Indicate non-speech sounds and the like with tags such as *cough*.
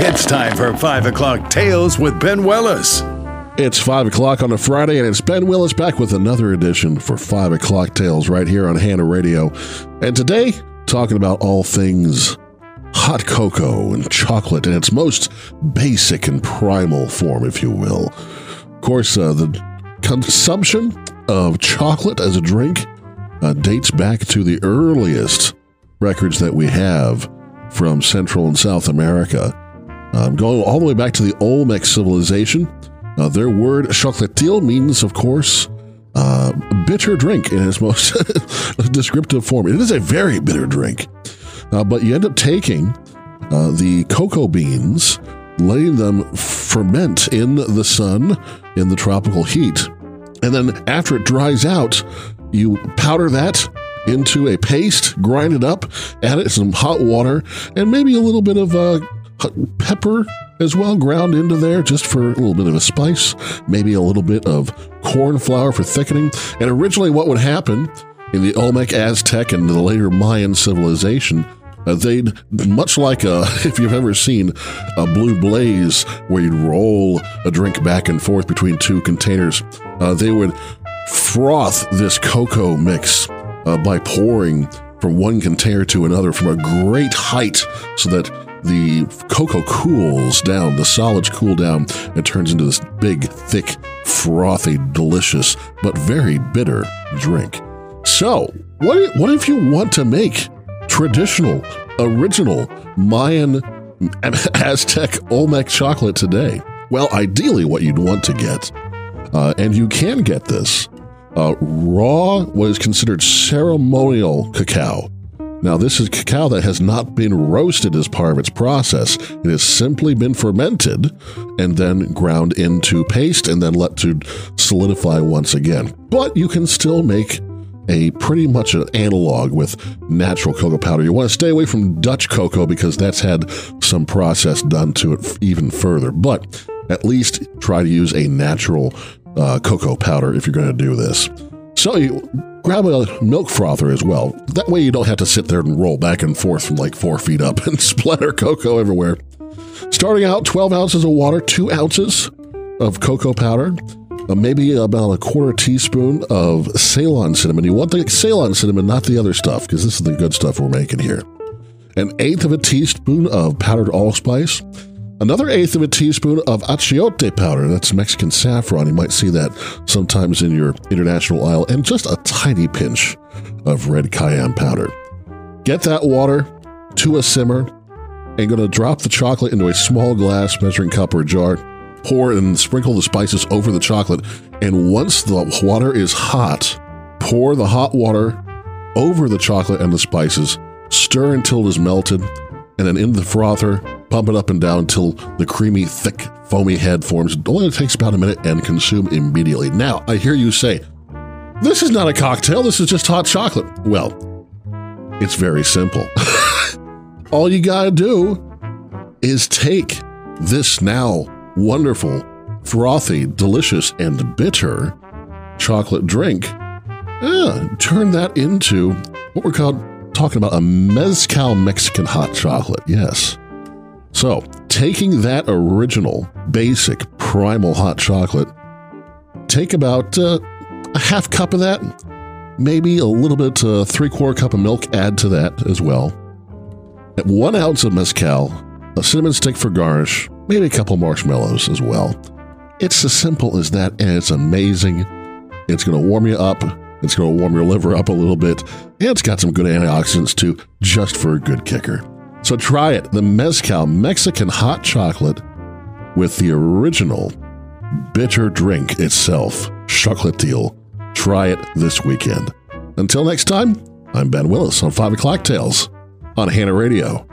It's time for 5 o'clock Tales with Ben Willis. It's 5 o'clock on a Friday, and it's Ben Willis back with another edition for 5 o'clock Tales right here on Hannah Radio. And today, talking about all things hot cocoa and chocolate in its most basic and primal form, if you will. Of course, uh, the consumption of chocolate as a drink uh, dates back to the earliest records that we have from Central and South America. Um, going all the way back to the Olmec civilization. Uh, their word xocolatl means, of course, uh, bitter drink in its most *laughs* descriptive form. It is a very bitter drink. Uh, but you end up taking uh, the cocoa beans, letting them ferment in the sun in the tropical heat. And then after it dries out, you powder that into a paste, grind it up, add it some hot water, and maybe a little bit of uh, pepper as well ground into there just for a little bit of a spice, maybe a little bit of corn flour for thickening. And originally, what would happen in the Olmec, Aztec, and the later Mayan civilization, uh, they'd, much like a, *laughs* if you've ever seen a blue blaze where you'd roll a drink back and forth between two containers, uh, they would froth this cocoa mix uh, by pouring from one container to another from a great height so that the cocoa cools down, the solids cool down, and turns into this big, thick, frothy, delicious, but very bitter drink. So, what if, what if you want to make traditional, original Mayan, *laughs* Aztec, Olmec chocolate today? Well, ideally, what you'd want to get, uh, and you can get this, uh, raw, what is considered ceremonial cacao now, this is cacao that has not been roasted as part of its process. It has simply been fermented and then ground into paste and then let to solidify once again. But you can still make a pretty much an analog with natural cocoa powder. You want to stay away from Dutch cocoa because that's had some process done to it even further. But at least try to use a natural uh, cocoa powder if you're going to do this. So you grab a milk frother as well. That way you don't have to sit there and roll back and forth from like four feet up *laughs* and splatter cocoa everywhere. Starting out, 12 ounces of water, 2 ounces of cocoa powder, uh, maybe about a quarter teaspoon of Ceylon cinnamon. You want the Ceylon cinnamon, not the other stuff, because this is the good stuff we're making here. An eighth of a teaspoon of powdered allspice, Another eighth of a teaspoon of achiote powder. That's Mexican saffron. You might see that sometimes in your international aisle. And just a tiny pinch of red cayenne powder. Get that water to a simmer and going to drop the chocolate into a small glass measuring cup or jar. Pour and sprinkle the spices over the chocolate. And once the water is hot, pour the hot water over the chocolate and the spices. Stir until it is melted. And then into the frother, Pump it up and down until the creamy, thick, foamy head forms. It only takes about a minute and consume immediately. Now, I hear you say, this is not a cocktail, this is just hot chocolate. Well, it's very simple. *laughs* All you gotta do is take this now wonderful, frothy, delicious, and bitter chocolate drink, yeah, turn that into what we're called talking about a mezcal Mexican hot chocolate. Yes. So, taking that original, basic, primal hot chocolate, take about uh, a half cup of that, maybe a little bit, uh, three quarter cup of milk, add to that as well. One ounce of mezcal, a cinnamon stick for garnish, maybe a couple marshmallows as well. It's as simple as that, and it's amazing. It's going to warm you up. It's going to warm your liver up a little bit, and it's got some good antioxidants too, just for a good kicker. So try it the Mezcal Mexican hot chocolate with the original bitter drink itself, xocolatl. Try it this weekend. Until next time, I'm Ben Willis on 5 O'Clock Tales on Hannah Radio.